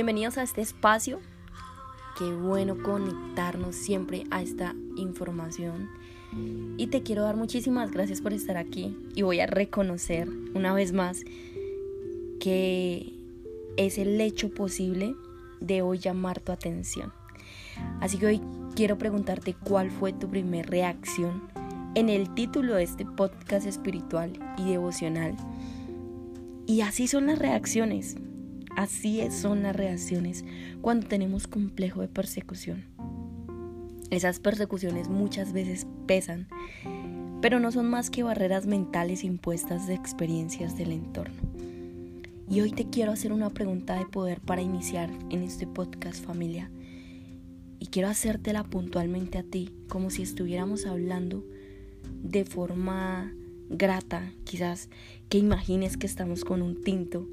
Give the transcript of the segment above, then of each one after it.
Bienvenidos a este espacio. Qué bueno conectarnos siempre a esta información. Y te quiero dar muchísimas gracias por estar aquí. Y voy a reconocer una vez más que es el hecho posible de hoy llamar tu atención. Así que hoy quiero preguntarte cuál fue tu primera reacción en el título de este podcast espiritual y devocional. Y así son las reacciones. Así son las reacciones cuando tenemos complejo de persecución. Esas persecuciones muchas veces pesan, pero no son más que barreras mentales impuestas de experiencias del entorno. Y hoy te quiero hacer una pregunta de poder para iniciar en este podcast familia. Y quiero hacértela puntualmente a ti, como si estuviéramos hablando de forma grata, quizás que imagines que estamos con un tinto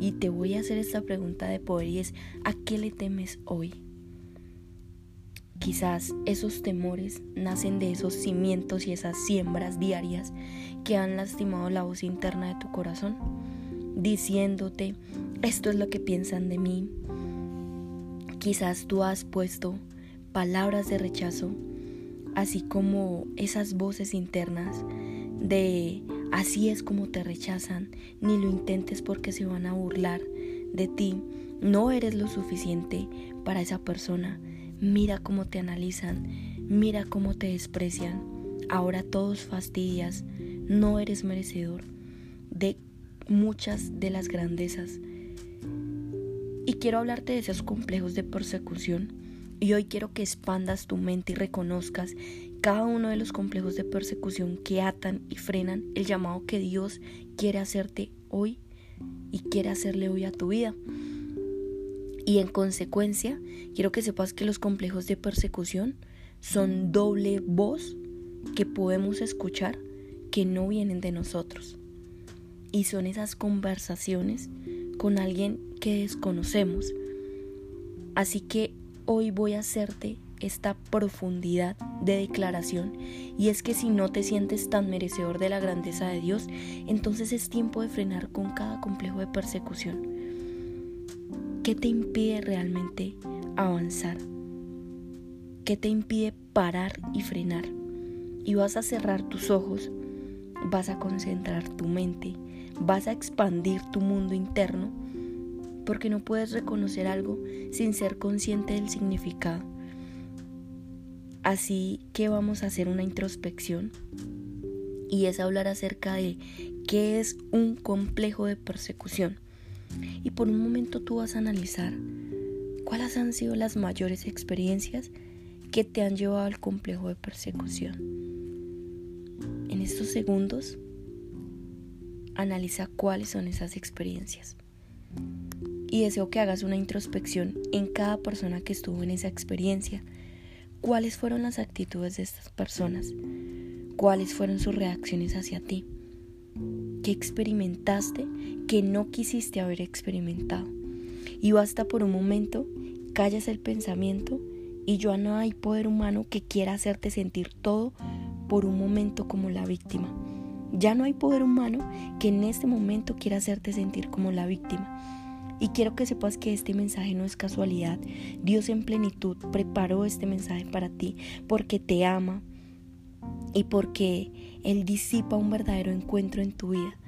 y te voy a hacer esta pregunta de poder y es, ¿a qué le temes hoy? Quizás esos temores nacen de esos cimientos y esas siembras diarias que han lastimado la voz interna de tu corazón, diciéndote, esto es lo que piensan de mí. Quizás tú has puesto palabras de rechazo, así como esas voces internas de así es como te rechazan, ni lo intentes porque se van a burlar de ti. No eres lo suficiente para esa persona. Mira cómo te analizan, mira cómo te desprecian. Ahora todos fastidias, no eres merecedor de muchas de las grandezas. Y quiero hablarte de esos complejos de persecución. Y hoy quiero que expandas tu mente y reconozcas cada uno de los complejos de persecución que atan y frenan el llamado que Dios quiere hacerte hoy y quiere hacerle hoy a tu vida. Y en consecuencia, quiero que sepas que los complejos de persecución son doble voz que podemos escuchar que no vienen de nosotros. Y son esas conversaciones con alguien que desconocemos. Así que hoy voy a hacerte esta profundidad de declaración y es que si no te sientes tan merecedor de la grandeza de Dios, entonces es tiempo de frenar con cada complejo de persecución. ¿Qué te impide realmente avanzar? ¿Qué te impide parar y frenar? Y vas a cerrar tus ojos, vas a concentrar tu mente, vas a expandir tu mundo interno, porque no puedes reconocer algo sin ser consciente del significado. Así que vamos a hacer una introspección y es hablar acerca de qué es un complejo de persecución. Y por un momento tú vas a analizar cuáles han sido las mayores experiencias que te han llevado al complejo de persecución. En estos segundos, analiza cuáles son esas experiencias. Y deseo que hagas una introspección en cada persona que estuvo en esa experiencia cuáles fueron las actitudes de estas personas, cuáles fueron sus reacciones hacia ti, qué experimentaste que no quisiste haber experimentado. Y basta por un momento, callas el pensamiento y ya no hay poder humano que quiera hacerte sentir todo por un momento como la víctima. Ya no hay poder humano que en este momento quiera hacerte sentir como la víctima. Y quiero que sepas que este mensaje no es casualidad. Dios en plenitud preparó este mensaje para ti porque te ama y porque Él disipa un verdadero encuentro en tu vida.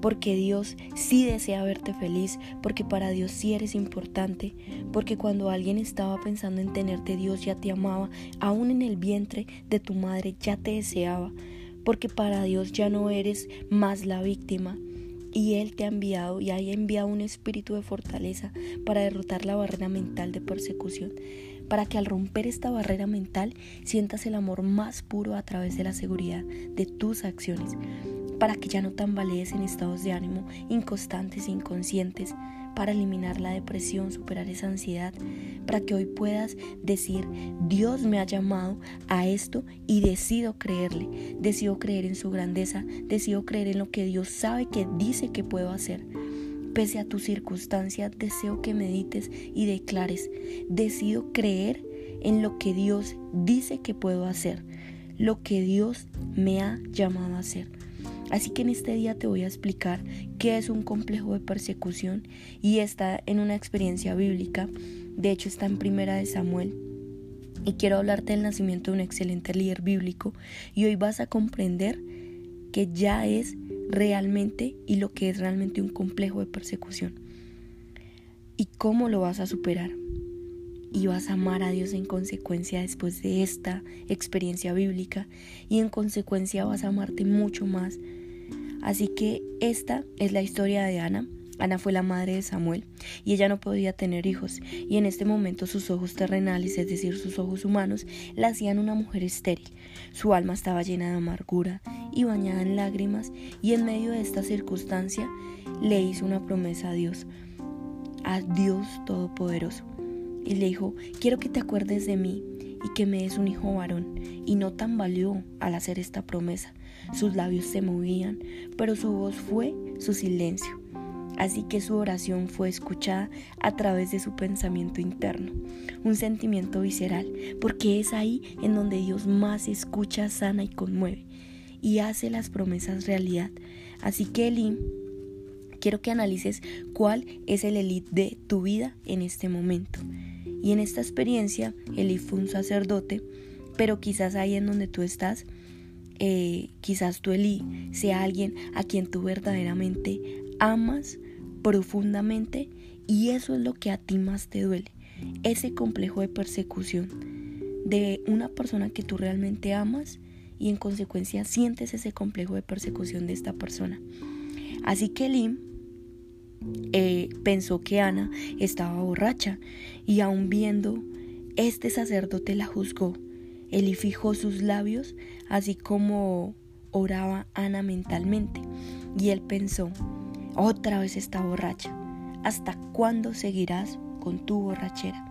Porque Dios sí desea verte feliz, porque para Dios sí eres importante, porque cuando alguien estaba pensando en tenerte, Dios ya te amaba, aún en el vientre de tu madre ya te deseaba, porque para Dios ya no eres más la víctima, y Él te ha enviado y ha enviado un espíritu de fortaleza para derrotar la barrera mental de persecución, para que al romper esta barrera mental sientas el amor más puro a través de la seguridad de tus acciones, para que ya no tambalees en estados de ánimo inconstantes e inconscientes, para eliminar la depresión, superar esa ansiedad, para que hoy puedas decir, Dios me ha llamado a esto y decido creerle, decido creer en su grandeza, decido creer en lo que Dios sabe que dice que puedo hacer. Pese a tu circunstancia, deseo que medites y declares, decido creer en lo que Dios dice que puedo hacer, lo que Dios me ha llamado a hacer. Así que en este día te voy a explicar qué es un complejo de persecución y está en una experiencia bíblica. De hecho está en Primera de Samuel. Y quiero hablarte del nacimiento de un excelente líder bíblico y hoy vas a comprender que ya es realmente y lo que es realmente un complejo de persecución. ¿Y cómo lo vas a superar? y vas a amar a Dios en consecuencia después de esta experiencia bíblica y en consecuencia vas a amarte mucho más. Así que esta es la historia de Ana. Ana fue la madre de Samuel y ella no podía tener hijos y en este momento sus ojos terrenales, es decir, sus ojos humanos, la hacían una mujer estéril. Su alma estaba llena de amargura y bañada en lágrimas y en medio de esta circunstancia le hizo una promesa a Dios, a Dios Todopoderoso y le dijo, quiero que te acuerdes de mí y que me des un hijo varón. Y no tambaleó al hacer esta promesa. Sus labios se movían, pero su voz fue su silencio. Así que su oración fue escuchada a través de su pensamiento interno, un sentimiento visceral, porque es ahí en donde Dios más escucha, sana y conmueve, y hace las promesas realidad. Así que Eli, quiero que analices cuál es el elite de tu vida en este momento. Y en esta experiencia, Eli fue un sacerdote, pero quizás ahí en donde tú estás, eh, quizás tú Eli sea alguien a quien tú verdaderamente amas profundamente y eso es lo que a ti más te duele, ese complejo de persecución de una persona que tú realmente amas y en consecuencia sientes ese complejo de persecución de esta persona. Así que Eli eh, pensó que Ana estaba borracha y aun viendo, este sacerdote la juzgó. Él fijó sus labios, así como oraba Ana mentalmente, y él pensó, otra vez está borracha, ¿hasta cuándo seguirás con tu borrachera?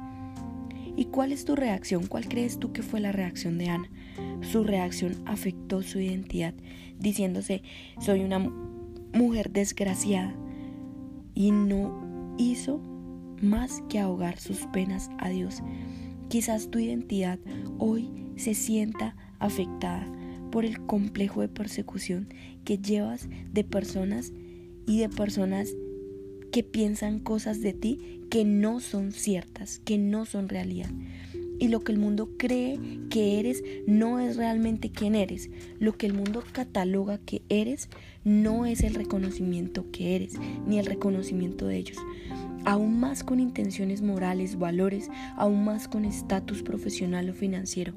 ¿Y cuál es tu reacción? ¿Cuál crees tú que fue la reacción de Ana? Su reacción afectó su identidad, diciéndose, soy una mujer desgraciada, y no hizo más que ahogar sus penas a Dios. Quizás tu identidad hoy se sienta afectada por el complejo de persecución que llevas de personas y de personas que piensan cosas de ti que no son ciertas, que no son realidad y lo que el mundo cree que eres no es realmente quien eres. Lo que el mundo cataloga que eres no es el reconocimiento que eres, ni el reconocimiento de ellos. Aún más con intenciones morales, valores, aún más con estatus profesional o financiero.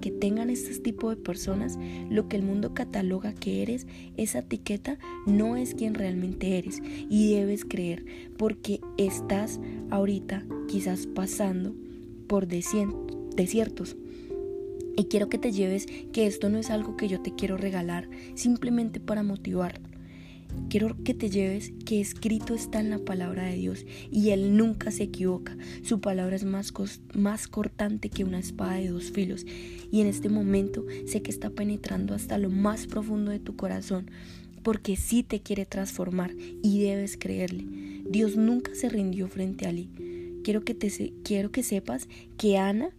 Que tengan este tipo de personas, lo que el mundo cataloga que eres, esa etiqueta no es quien realmente eres. Y debes creer, porque estás ahorita quizás pasando por desiertos. Y quiero que te lleves que esto no es algo que yo te quiero regalar simplemente para motivar. Quiero que te lleves que escrito está en la palabra de Dios y Él nunca se equivoca. Su palabra es más, más cortante que una espada de dos filos. Y en este momento sé que está penetrando hasta lo más profundo de tu corazón porque sí te quiere transformar y debes creerle. Dios nunca se rindió frente a ti quiero que, te, quiero que sepas que Ana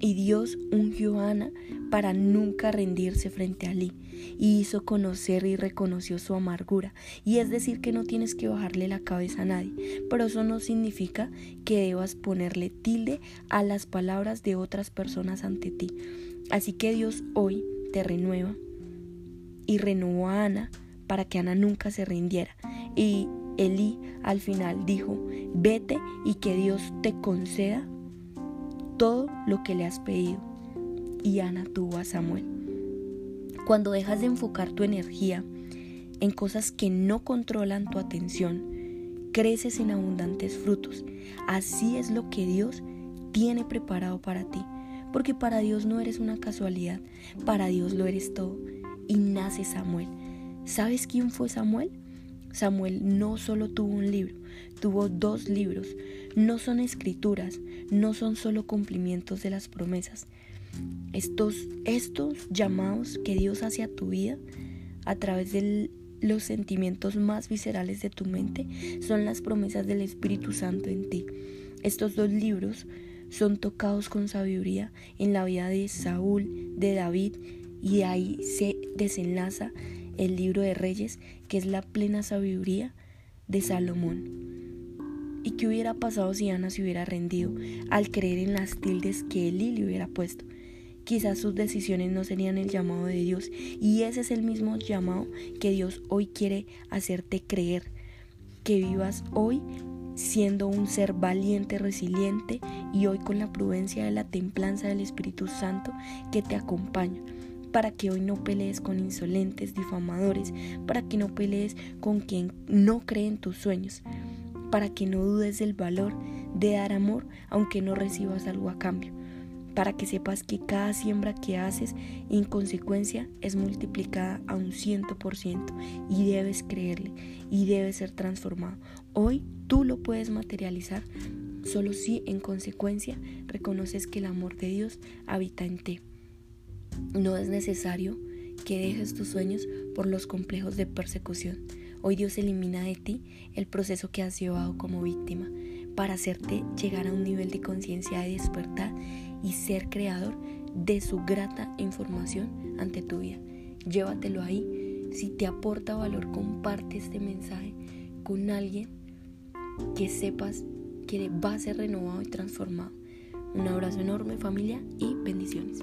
y Dios ungió a Ana para nunca rendirse frente a Lee y hizo conocer y reconoció su amargura. Y es decir que no tienes que bajarle la cabeza a nadie, pero eso no significa que debas ponerle tilde a las palabras de otras personas ante ti. Así que Dios hoy te renueva y renovó a Ana para que Ana nunca se rindiera. Y Elí al final dijo, vete y que Dios te conceda todo lo que le has pedido. Y Ana tuvo a Samuel. Cuando dejas de enfocar tu energía en cosas que no controlan tu atención, creces en abundantes frutos. Así es lo que Dios tiene preparado para ti. Porque para Dios no eres una casualidad, para Dios lo eres todo. Y nace Samuel. ¿Sabes quién fue Samuel? Samuel no solo tuvo un libro, tuvo dos libros. No son escrituras, no son solo cumplimientos de las promesas. Estos, estos llamados que Dios hace a tu vida a través de los sentimientos más viscerales de tu mente son las promesas del Espíritu Santo en ti. Estos dos libros son tocados con sabiduría en la vida de Saúl, de David, y ahí se desenlaza el libro de Reyes, que es la plena sabiduría de Salomón. ¿Y qué hubiera pasado si Ana se hubiera rendido al creer en las tildes que Eli le hubiera puesto? Quizás sus decisiones no serían el llamado de Dios y ese es el mismo llamado que Dios hoy quiere hacerte creer, que vivas hoy siendo un ser valiente, resiliente y hoy con la prudencia de la templanza del Espíritu Santo que te acompaña para que hoy no pelees con insolentes, difamadores, para que no pelees con quien no cree en tus sueños, para que no dudes del valor de dar amor aunque no recibas algo a cambio, para que sepas que cada siembra que haces en consecuencia es multiplicada a un ciento por ciento y debes creerle y debes ser transformado. Hoy tú lo puedes materializar solo si en consecuencia reconoces que el amor de Dios habita en ti. No es necesario que dejes tus sueños por los complejos de persecución. Hoy Dios elimina de ti el proceso que has llevado como víctima para hacerte llegar a un nivel de conciencia de despertar y ser creador de su grata información ante tu vida. Llévatelo ahí. Si te aporta valor, comparte este mensaje con alguien que sepas que va a ser renovado y transformado. Un abrazo enorme familia y bendiciones.